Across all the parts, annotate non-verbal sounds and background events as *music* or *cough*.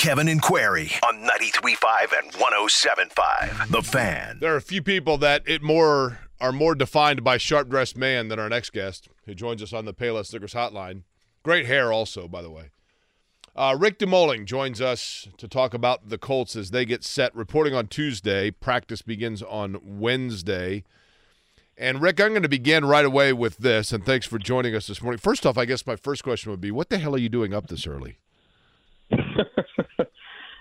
Kevin and Query on 93.5 and 107.5. The Fan. There are a few people that it more are more defined by sharp dressed man than our next guest, who joins us on the Payless Liquors Hotline. Great hair, also, by the way. Uh, Rick DeMulling joins us to talk about the Colts as they get set. Reporting on Tuesday, practice begins on Wednesday. And Rick, I'm going to begin right away with this, and thanks for joining us this morning. First off, I guess my first question would be, what the hell are you doing up this early?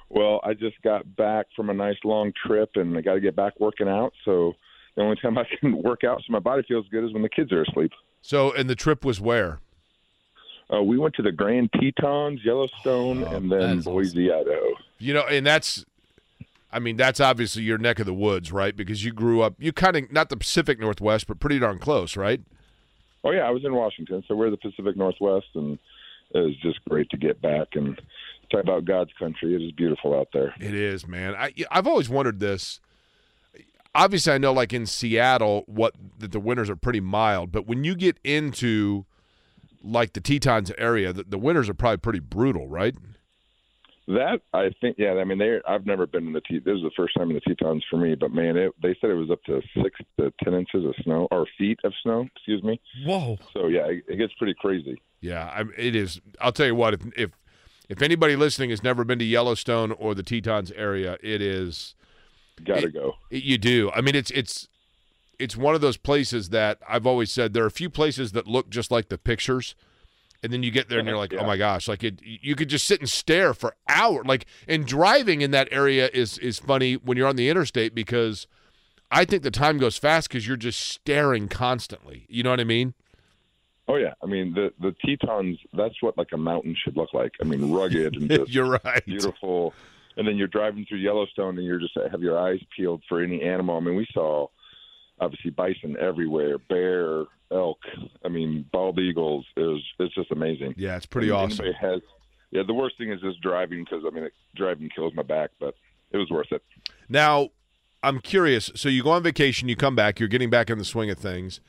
Well, I just got back from a nice long trip, and I got to get back working out. So the only time I *laughs* can work out so my body feels good is when the kids are asleep. So, and the trip was where? Uh, we went to the Grand Tetons, Yellowstone, Oh, and then Boise, Idaho. You know, and that's, I mean, that's obviously your neck of the woods, right? Because you grew up, you kind of, not the Pacific Northwest, but pretty darn close, right? Oh yeah, I was in Washington, so we're the Pacific Northwest, and it was just great to get back and talk about God's country. It is beautiful out there. It is, man. I, I've always wondered this. Obviously, I know, like in Seattle, what that the winters are pretty mild, but when you get into like the Tetons area, the, the winters are probably pretty brutal, right? That I think, yeah. I mean, they. I've never been in the. Te- this is the first time in the Tetons for me, but man, it, they said it was up to six to ten inches of snow or feet of snow. Excuse me. Whoa. So yeah, it, it gets pretty crazy. Yeah, I, it is. I'll tell you what. If, if if anybody listening has never been to Yellowstone or the Tetons area, it is. Got to It- go. you do. I mean, it's it's it's one of those places that I've always said there are a few places that look just like the pictures, and then you get there and you're like, oh Yeah. oh my gosh, like it. You could just sit and stare for hours. Like, and driving in that area is is funny when you're on the interstate because I think the time goes fast because you're just staring constantly. You know what I mean? Oh yeah, I mean the the Tetons. That's what like a mountain should look like. I mean, rugged and *laughs* just you're right. beautiful. And then you're driving through Yellowstone, and you're just have your eyes peeled for any animal. I mean, we saw obviously bison everywhere, bear, elk. I mean, bald eagles. It was it's just amazing. Yeah, it's pretty I mean, awesome. Has yeah. The worst thing is just driving because I mean, it, driving kills my back, but it was worth it. Now, I'm curious. So you go on vacation, you come back, you're getting back in the swing of things.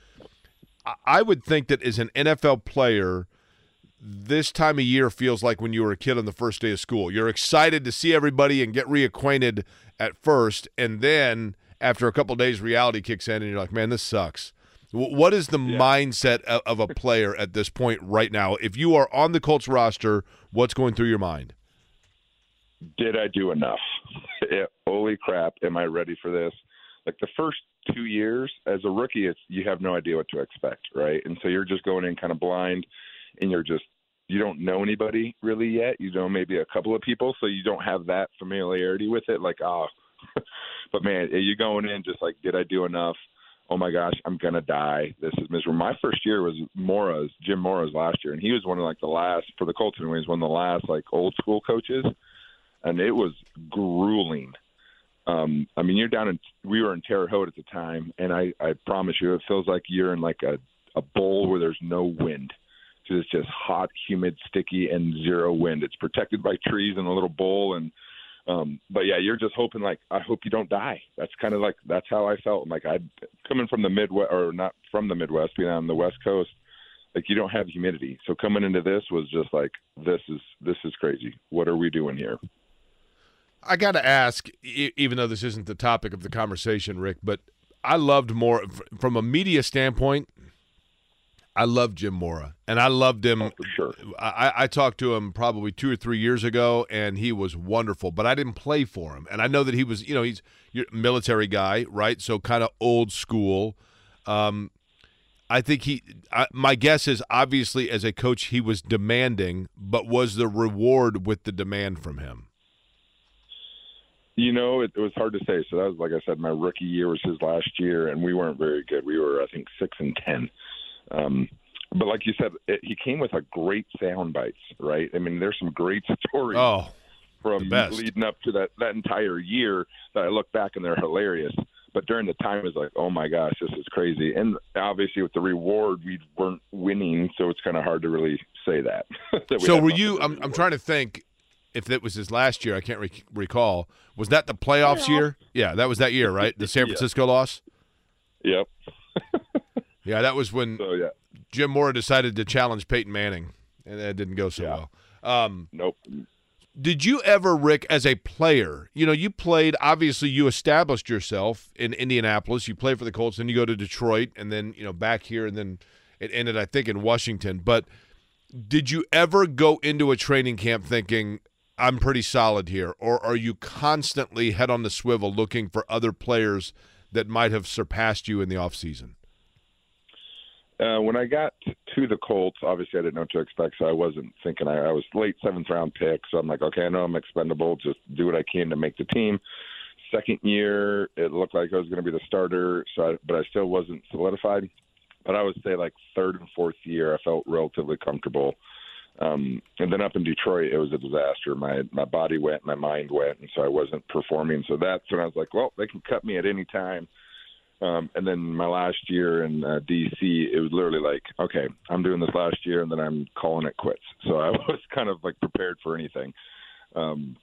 I- I would think that as an NFL player, this time of year feels like when you were a kid on the first day of school. You're excited to see everybody and get reacquainted at first, and then after a couple days, reality kicks in, and you're like, "Man, this sucks." Wh- What is the mindset of, of a player at this point right now? If you are on the Colts roster, what's going through your mind? did I do enough? *laughs* Yeah, Holy crap, am I ready for this? Like the first two years as a rookie, it's you have no idea what to expect, right? And so you're just going in kind of blind, and you're just you don't know anybody really yet. You know maybe a couple of people, so you don't have that familiarity with it. Like ah, but man, you going in just like, did I do enough? Oh my gosh, I'm gonna die. This is miserable. My first year was Mora's, Jim Mora's last year, and he was one of like the last for the Colts. Anyways, one of the last like old school coaches and it was grueling. Um, I mean, you're down in we were in Terre Haute at the time, and I, I promise you, it feels like you're in like a a bowl where there's no wind. It's just hot, humid, sticky, and zero wind. It's protected by trees in a little bowl, and um, but yeah, you're just hoping like I hope you don't die. That's kind of like that's how I felt. Like I coming from the Midwest or not from the Midwest, being on the West Coast. Like you don't have humidity, so coming into this was just like this is this is crazy. What are we doing here? I got to ask, even though this isn't the topic of the conversation, Rick, but I loved more from a media standpoint. I loved Jim Mora, and I loved him. Oh, for sure. I, I talked to him probably two or three years ago, and he was wonderful. But I didn't play for him, and I know that he was, you know, he's a military guy, right? So kind of old school. Um, I think he. I, my guess is obviously as a coach he was demanding, but was the reward with the demand from him? You know, it, it was hard to say. So that was, like I said, my rookie year was his last year, and we weren't very good. We were, I think, six and ten. Um, but like you said, it, he came with a great sound bites, right? I mean, there's some great *laughs* stories Oh, from leading up to that that entire year that I look back and they're hilarious. But during the time, it was like, oh my gosh, this is crazy. And obviously, with the reward, we weren't winning, so it's kind of hard to really say that. *laughs* that we so were you? of a I'm, I'm trying to think if that was his last year. I can't re- recall. Was that the playoffs year? Yeah, that was that year, right? The San *laughs* Yeah. Francisco loss. Yep. Yeah, that was when So yeah, Jim Mora decided to challenge Peyton Manning, and that didn't go so Yeah. well. Um, nope. did you ever, Rick, as a player, you know, you played, obviously, you established yourself in Indianapolis. You played for the Colts, then you go to Detroit, and then, you know, back here, and then it ended, I think, in Washington. But did you ever go into a training camp thinking, I'm pretty solid here? Or are you constantly head on the swivel looking for other players that might have surpassed you in the offseason? Uh, when I got to the Colts, obviously I didn't know what to expect, so I wasn't thinking. I, I was late seventh round pick, so I'm like, okay, I know I'm expendable. Just do what I can to make the team. Second year, it looked like I was going to be the starter, so I, but I still wasn't solidified. But I would say like third and fourth year, I felt relatively comfortable. Um, and then up in Detroit, it was a disaster. My my body went, my mind went, and so I wasn't performing. So that's when I was like, well, they can cut me at any time. Um, and then my last year in uh, DC, it was literally like, okay, I'm doing this last year, and then I'm calling it quits. *laughs* So I was kind of like prepared for anything. Um,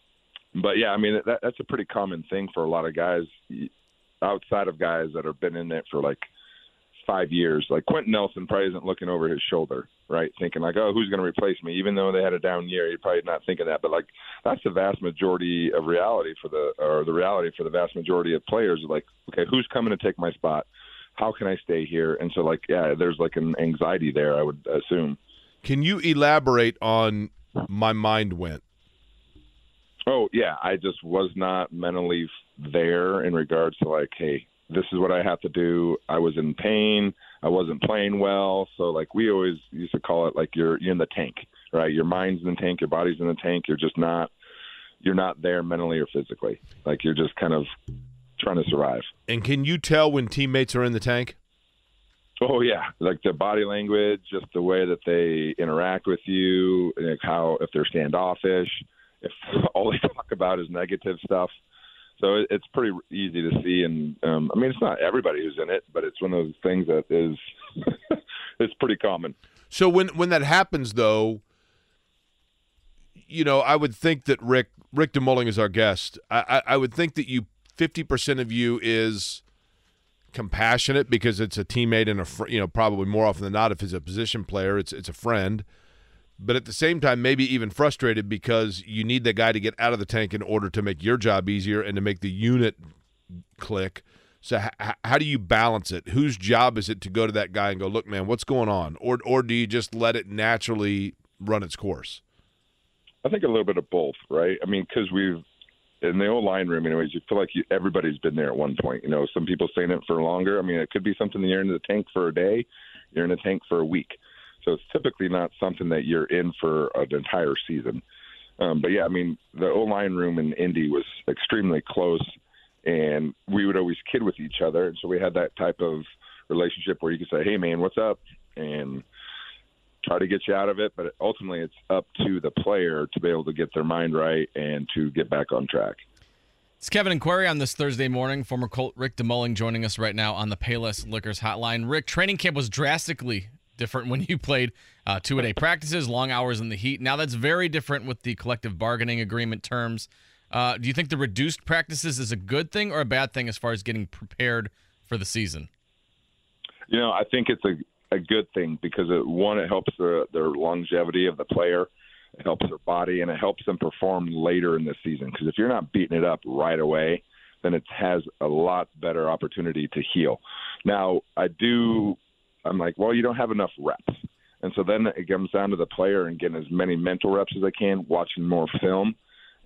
but yeah, I mean that, that's a pretty common thing for a lot of guys outside of guys that have been in it for like five years. Like Quenton Nelson probably isn't looking over his shoulder, right? Thinking like, oh, who's going to replace me? Even though they had a down year, you're probably not thinking that. But like, that's the vast majority of reality for the, or the reality for the vast majority of players. Like, okay, who's coming to take my spot? How can I stay here? And so, like, yeah, there's like an anxiety there. I would assume. Can you elaborate on my mind went? Oh yeah, I just was not mentally there in regards to like, hey, this is what I have to do. I was in pain. I wasn't playing well. So like we always used to call it like you're you're in the tank, right? Your mind's in the tank, your body's in the tank. You're just not you're not there mentally or physically. Like you're just kind of trying to survive. And can you tell when teammates are in the tank? Oh yeah, like the body language, just the way that they interact with you, like how if they're standoffish, if *laughs* all they talk about is negative stuff. So it, it's pretty easy to see, and um, I mean it's not everybody who's in it, but it's one of those things that is *laughs* it's pretty common. So when when that happens, though, you know, I would think that Rick Rick DeMulling is our guest. I I, I would think that you fifty percent of you is compassionate because it's a teammate and a fr- you know probably more often than not if it's a position player it's it's a friend but at the same time maybe even frustrated because you need the guy to get out of the tank in order to make your job easier and to make the unit click so h- how do you balance it whose job is it to go to that guy and go look man what's going on or or do you just let it naturally run its course I think a little bit of both, right? I mean, because we've in the old line room, anyways. You feel like you, everybody's been there at one point. You know, some people staying in it for longer. I mean, it could be something that you're in the tank for a day, you're in the tank for a week. So it's typically not something that you're in for an entire season. Um, but yeah, I mean, the O line room in Indy was extremely close, and we would always kid with each other. And so we had that type of relationship where you could say, "Hey, man, what's up?" and try to get you out of it. But ultimately, it's up to the player to be able to get their mind right and to get back on track. It's Kevin and Query on this Thursday morning. Former Colt Rick DeMulling joining us right now on the Payless Liquors Hotline. Rick, training camp was drastically different when you played uh, two a day practices, long hours in the heat. Now that's very different with the collective bargaining agreement terms. Uh, do you think the reduced practices is a good thing or a bad thing as far as getting prepared for the season? You know, I think it's a a good thing because it, one, it helps the their longevity of the player, it helps their body, and it helps them perform later in the season. Because if you're not beating it up right away, then it has a lot better opportunity to heal. Now, I do. I'm like, well, you don't have enough reps, and so then it comes down to the player and getting as many mental reps as I can, watching more film,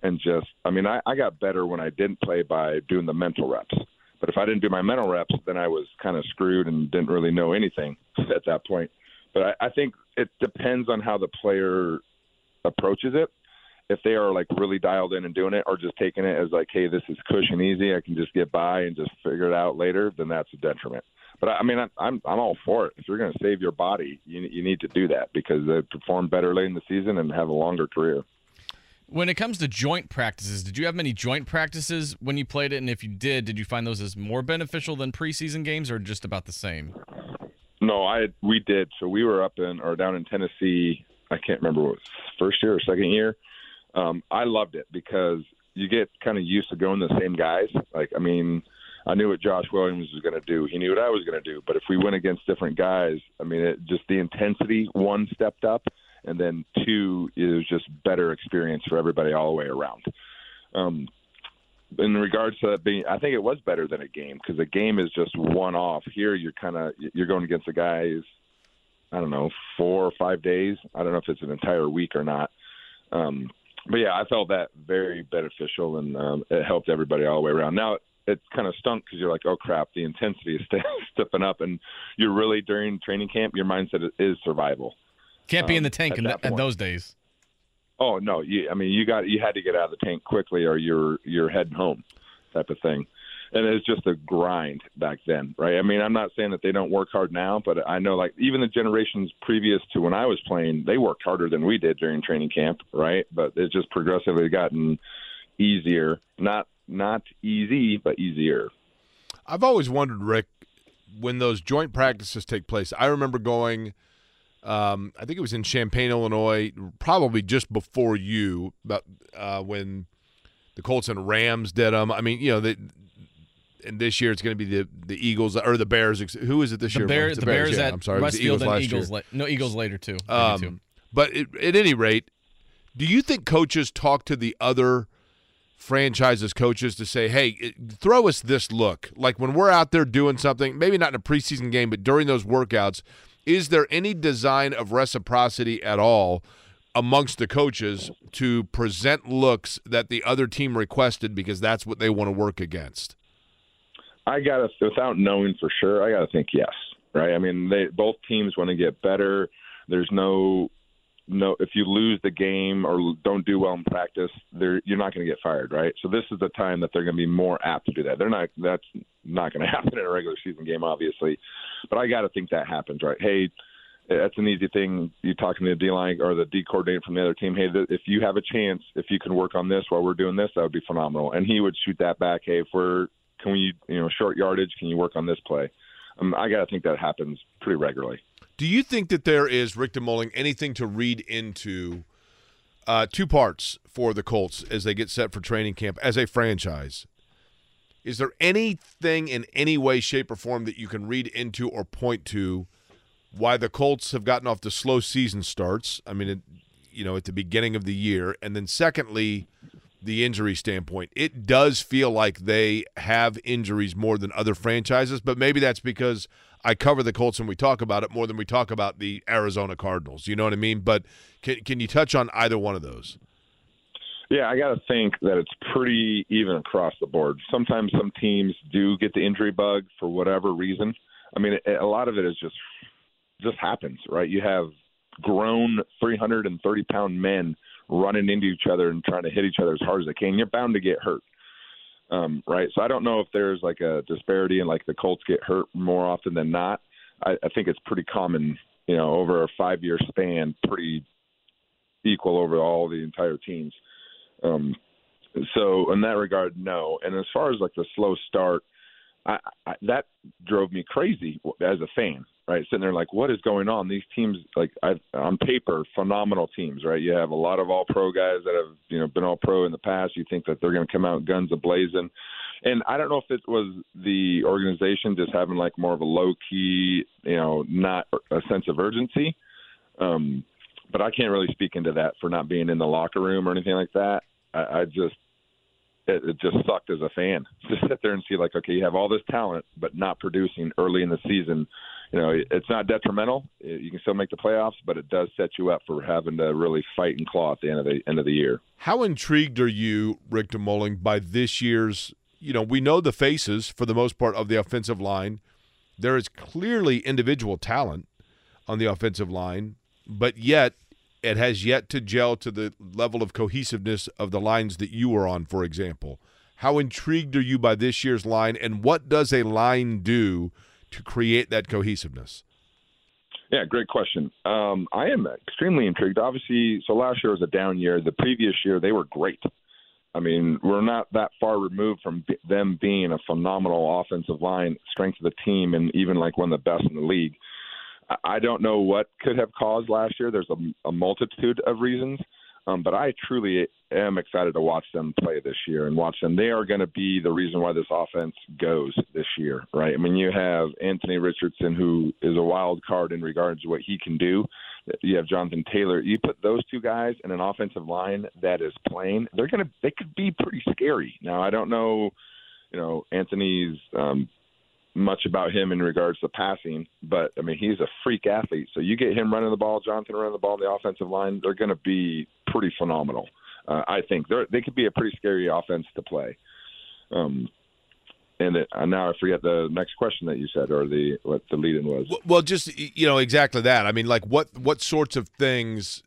and just. I mean, I, I got better when I didn't play by doing the mental reps. But if I didn't do my mental reps, then I was kind of screwed and didn't really know anything *laughs* at that point. But I, I think it depends on how the player approaches it. if they are like really dialed in and doing it, or just taking it as like, hey, this is cushion easy, I can just get by and just figure it out later, then that's a detriment. But I mean, I'm I'm all for it. If you're going to save your body, you you need to do that because they perform better late in the season and have a longer career. When it comes to joint practices, did you have many joint practices when you played it? And if you did, did you find those as more beneficial than preseason games, or just about the same? No, I we did. So we were up in or down in Tennessee. I can't remember what first year or second year. Um, I loved it because you get kind of used to going the same guys. Like, I mean, I knew what Josh Williams was going to do. He knew what I was going to do. But if we went against different guys, I mean, it, just the intensity one stepped up, and then two is just better experience for everybody all the way around. Um, in regards to that being, I think it was better than a game because a game is just one off. Here, you're kind of you're going against the guys. I don't know, four or five days. I don't know if it's an entire week or not. Um, but yeah, I felt that very beneficial, and um, it helped everybody all the way around. Now it kind of stunk because you're like, oh crap, the intensity is stepping *laughs* up, and you're really during training camp, your mindset is survival. Can't be in the Um, tank at in, th- those days. Oh no, you, I mean you got you had to get out of the tank quickly, or you're you're heading home, type of thing. And it's just a grind back then, right? I mean, I'm not saying that they don't work hard now, but I know like even the generations previous to when I was playing, they worked harder than we did during training camp, right? But it's just progressively gotten easier, not not easy, but easier. I've always wondered, Rick, when those joint practices take place. I remember going. Um, I think it was in Champaign, Illinois, probably just before you, but uh, when the Colts and Rams did them. I mean, you know, they, and this year it's going to be the the Eagles or the Bears. Who is it this The, year? Bear, It's the Bears yeah, at I'm sorry, it was the Westfield Eagles and last Eagles. year. la- no, Eagles later too. Maybe two. Um, but it, at any rate, do you think coaches talk to the other franchises coaches to say, "Hey, throw us this look"? Like when we're out there doing something, maybe not in a preseason game, but during those workouts, is there any design of reciprocity at all amongst the coaches to present looks that the other team requested because that's what they want to work against? I gotta, without knowing for sure, I gotta think yes, right? I mean, they both teams want to get better. There's no, no. If you lose the game or don't do well in practice, they're you're not going to get fired, right? So this is the time that they're going to be more apt to do that. They're not. That's not going *laughs* to happen in a regular season game, obviously, but I got to think that happens, right? Hey. That's an easy thing. You talking to the D line or the D coordinator from the other team. Hey, th- if you have a chance, if you can work on this while we're doing this, that would be phenomenal. And he would shoot that back. Hey, if we're can we, you know, short yardage? Can you work on this play? Um, I got to think that happens pretty regularly. Do you think that there is Rick DeMulling anything to read into uh, two parts for the Colts as they get set for training camp as a franchise? Is there anything in any way, shape, or form that you can read into or point to why the Colts have gotten off the slow season starts? I mean, you know, at the beginning of the year, and then secondly, the injury standpoint, it does feel like they have injuries more than other franchises, but maybe that's because I cover the Colts and we talk about it more than we talk about the Arizona Cardinals. You know what I mean? But can can you touch on either one of those? Yeah, I got to think that it's pretty even across the board. Sometimes some teams do get the injury bug for whatever reason. I mean, a lot of it is just just happens, right? You have grown 330 pound men running into each other and trying to hit each other as hard as they can. You're bound to get hurt, um, right? So I don't know if there's like a disparity and like the Colts get hurt more often than not. I, I think it's pretty common, you know, over a five year span, pretty equal over all the entire teams. Um, so in that regard, no. And as far as like the slow start, I, I, that drove me crazy as a fan. Right, sitting there like, what is going on? These teams, like I, on paper, phenomenal teams. Right, you have a lot of All-Pro guys that have you know been All-Pro in the past. You think that they're going to come out guns a blazing, and I don't know if it was the organization just having like more of a low-key, you know, not a sense of urgency. Um, but I can't really speak into that for not being in the locker room or anything like that. I, I just it, it just sucked as a fan *laughs* to sit there and see like, okay, you have all this talent, but not producing early in the season. You know, it's not detrimental. You can still make the playoffs, but it does set you up for having to really fight and claw at the end of the end of the year. How intrigued are you, Rick DeMulling, by this year's? You know, we know the faces for the most part of the offensive line. There is clearly individual talent on the offensive line, but yet it has yet to gel to the level of cohesiveness of the lines that you were on, for example. How intrigued are you by this year's line, and what does a line do to create that cohesiveness? Yeah, great question. Um, I am extremely intrigued. Obviously, so last year was a down year. The previous year, they were great. I mean, we're not that far removed from b- them being a phenomenal offensive line, strength of the team, and even like one of the best in the league. I- I don't know what could have caused last year. There's a, a multitude of reasons. Um, but I truly am excited to watch them play this year and watch them. They are going to be the reason why this offense goes this year, right? I mean, you have Anthony Richardson, who is a wild card in regards to what he can do. You have Jonathan Taylor. You put those two guys in an offensive line that is playing, they're going to they could be pretty scary. Now, I don't know, you know, Anthony's um, much about him in regards to passing, but I mean he's a freak athlete. So you get him running the ball, Jonathan running the ball the offensive line, they're going to be pretty phenomenal. Uh, I think they they could be a pretty scary offense to play. Um, and it, uh, now I forget the next question that you said or the what the lead in was. Well, just you know exactly that. I mean, like what what sorts of things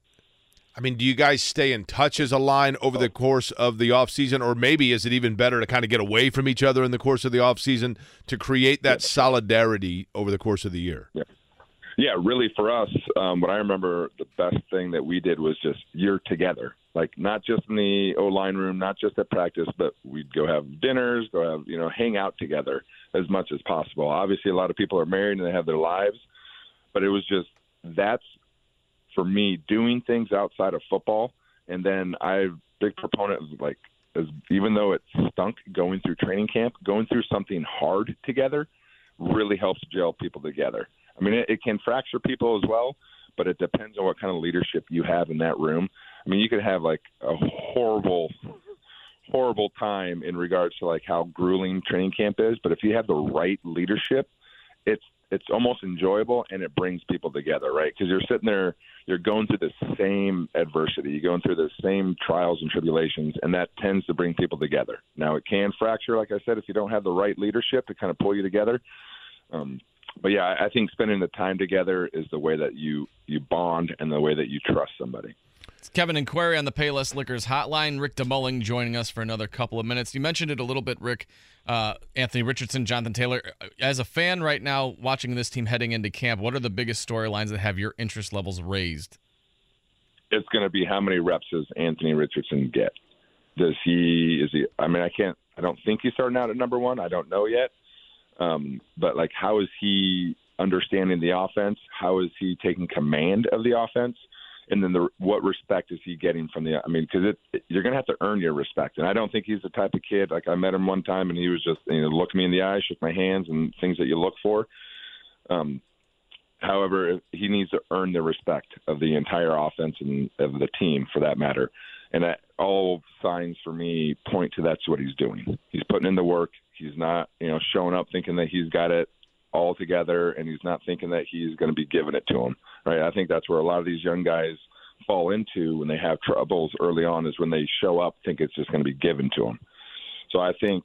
I mean, do you guys stay in touch as a line over the course of the offseason? Or maybe is it even better to kind of get away from each other in the course of the offseason to create that solidarity over the course of the year? Yeah. Yeah, really for us, um, what I remember the best thing that we did was just you're together. Like not just in the O line room, not just at practice, but we'd go have dinners, go have, you know, hang out together as much as possible. Obviously a lot of people are married and they have their lives, but it was just that's for me doing things outside of football. And then I'm big proponent of like, as even though it stunk going through training camp, going through something hard together really helps gel people together. I mean, it, it can fracture people as well, but it depends on what kind of leadership you have in that room. I mean, you could have like a horrible, horrible time in regards to like how grueling training camp is, but if you have the right leadership, it's it's almost enjoyable and it brings people together, right? Because you're sitting there, you're going through the same adversity, you're going through the same trials and tribulations, and that tends to bring people together. Now, it can fracture, like I said, if you don't have the right leadership to kind of pull you together. Um, but yeah, I think spending the time together is the way that you you bond and the way that you trust somebody. It's Kevin and Query on the Payless Liquors hotline. Rick DeMulling joining us for another couple of minutes. You mentioned it a little bit, Rick. Uh, Anthony Richardson, Jonathan Taylor. As a fan right now watching this team heading into camp, what are the biggest storylines that have your interest levels raised? It's going to be how many reps does Anthony Richardson get? Does he is he? I mean, I can't. I don't think he's starting out at number one. I don't know yet. Um, but like, how is he understanding the offense? How is he taking command of the offense? And then the what respect is he getting from the? I mean, because you're going to have to earn your respect. And I don't think he's the type of kid like I met him one time and he was just you know looked me in the eye, shook my hands, and things that you look for. Um, however, he needs to earn the respect of the entire offense and of the team for that matter. And that, all signs for me point to that's what he's doing. He's putting in the work. He's not, you know, showing up thinking that he's got it all together, and he's not thinking that he's going to be giving it to him. Right? I think that's where a lot of these young guys fall into when they have troubles early on is when they show up think it's just going to be given to them. So I think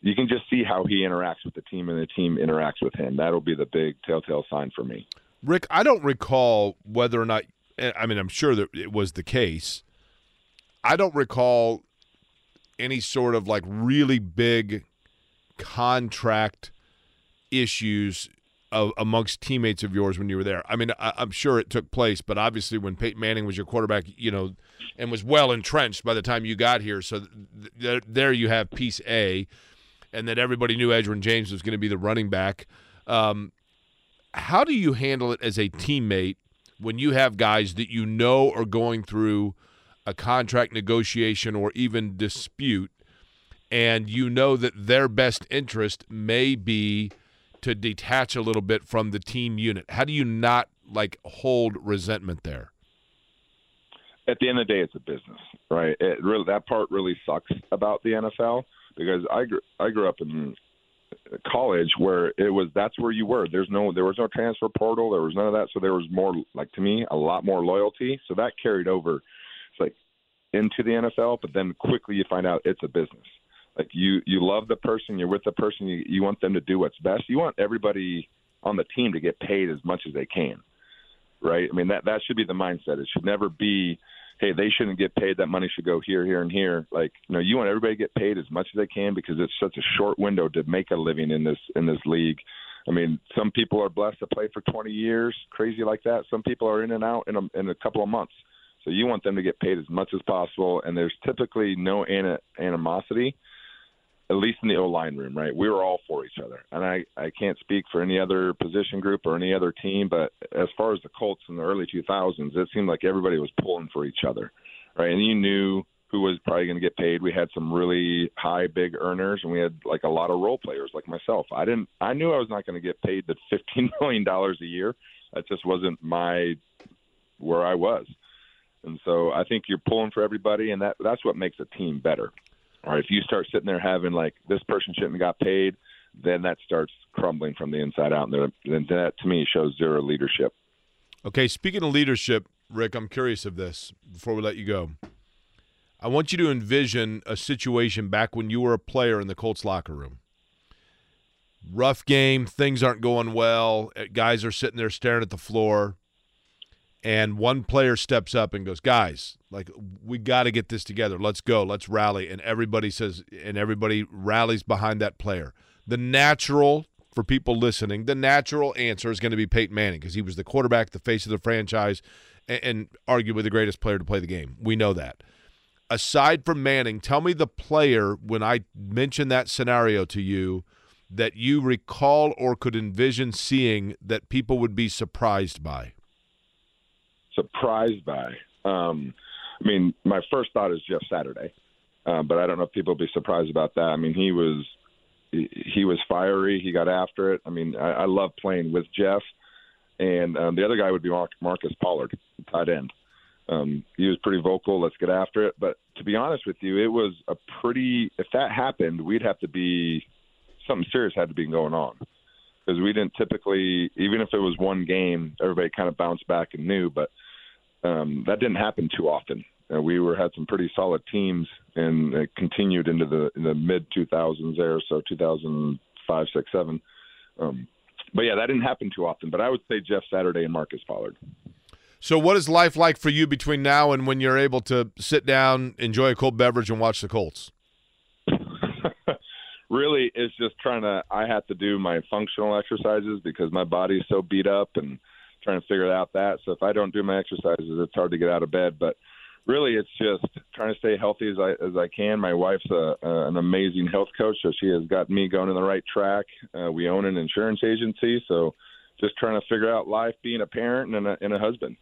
you can just see how he interacts with the team and the team interacts with him. That'll be the big telltale sign for me. Rick, I don't recall whether or not. Eh, I mean, I'm sure that it was the case. I don't recall any sort of like really big contract issues of, amongst teammates of yours when you were there. I mean, I, am sure it took place, but obviously when Peyton Manning was your quarterback, you know, and was well entrenched by the time you got here. So th- th- there you have piece A, and that everybody knew Edgerrin James was going to be the running back. Um, how do you handle it as a teammate when you have guys that you know are going through a contract negotiation or even dispute, and you know that their best interest may be to detach a little bit from the team unit? How do you not like hold resentment there? At the end of the day, it's a business, right? It really that part really sucks about the NFL because I grew, I grew up in college where it was that's where you were. There's no there was no transfer portal, there was none of that, so there was more like to me a lot more loyalty. So that carried over, it's like into the NFL, but then quickly you find out it's a business. Like you you love the person, you're with the person, you, you want them to do what's best. You want everybody on the team to get paid as much as they can. right? I mean, that that should be the mindset. It should never be, hey, they shouldn't get paid. That money should go here, here, and here. Like, you know, you want everybody to get paid as much as they can because it's such a short window to make a living in this in this league. I mean, some people are blessed to play for 20 years, crazy like that. Some people are in and out in a, in a couple of months. So you want them to get paid as much as possible, and there's typically no an- animosity at least in the O line room, right? We were all for each other. And I, I can't speak for any other position group or any other team, but as far as the Colts in the early 2000s, it seemed like everybody was pulling for each other, right? And you knew who was probably going to get paid. We had some really high, big earners, and we had like a lot of role players like myself. I didn't, I knew I was not going to get paid the $15 *laughs* million a year. That just wasn't my, where I was. And so I think you're pulling for everybody, and that that's what makes a team better or if you start sitting there having like this person shouldn't have got paid, then that starts crumbling from the inside out, and then that to me shows zero leadership. Okay, speaking of leadership, Rick, I'm curious of this before we let you go. I want you to envision a situation back when you were a player in the Colts locker room. Rough game, things aren't going well, eh, guys are sitting there staring at the floor and one player steps up and goes, "Guys, like we got to get this together. Let's go. Let's rally." And everybody says and everybody rallies behind that player. The natural for people listening, the natural answer is going to be Peyton Manning because he was the quarterback, the face of the franchise, and, and arguably the greatest player to play the game. We know that. Aside from Manning, tell me the player when I mentioned that scenario to you that you recall or could envision seeing that people would be surprised by surprised by. Um, I mean, my first thought is Jeff Saturday, uh, but I don't know if people will be surprised about that. I mean, he was he, he was fiery. He got after it. I mean, I, I love playing with Jeff, and um, the other guy would be Mark, Marcus Pollard, tight end. Um, he was pretty vocal. Let's get after it. But to be honest with you, it was a pretty. If that happened, we'd have to be something serious had to be going on because we didn't typically, even if it was one game, everybody kind of bounced back and knew. But um, that didn't happen too often. Uh, we were had some pretty solid teams, and it continued into the in the mid 2000s there, so 2005, six, seven. Um, but yeah, that didn't happen too often. But I would say Jeff Saturday and Marcus Pollard. So, what is life like for you between now and when you're able to sit down, enjoy a cold beverage, and watch the Colts? *laughs* really, it's just trying to. I have to do my functional exercises because my body's so beat up and trying to figure out that. So if I don't do my exercises, it's hard to get out of bed. But really, it's just trying to stay healthy as I as I can. My wife's a, uh, an amazing health coach, so she has got me going in the right track. Uh, we own an insurance agency, so just trying to figure out life, being a parent and a, and a husband.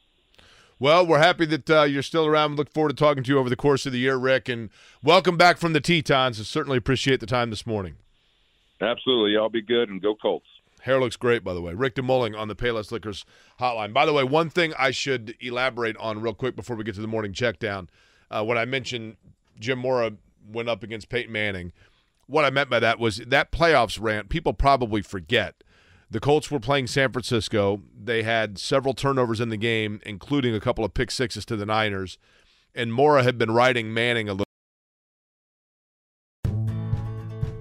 Well, we're happy that uh, you're still around. Look forward to talking to you over the course of the year, Rick. And welcome back from the Tetons. I certainly appreciate the time this morning. Absolutely. Y'all be good and go Colts. Hair looks great, by the way. Rick DeMulling on the Payless Liquors hotline. By the way, one thing I should elaborate on real quick before we get to the morning check down. Uh, when I mentioned Jim Mora went up against Peyton Manning, what I meant by that was that playoffs rant, people probably forget. The Colts were playing San Francisco. They had several turnovers in the game, including a couple of pick sixes to the Niners. And Mora had been riding Manning a little.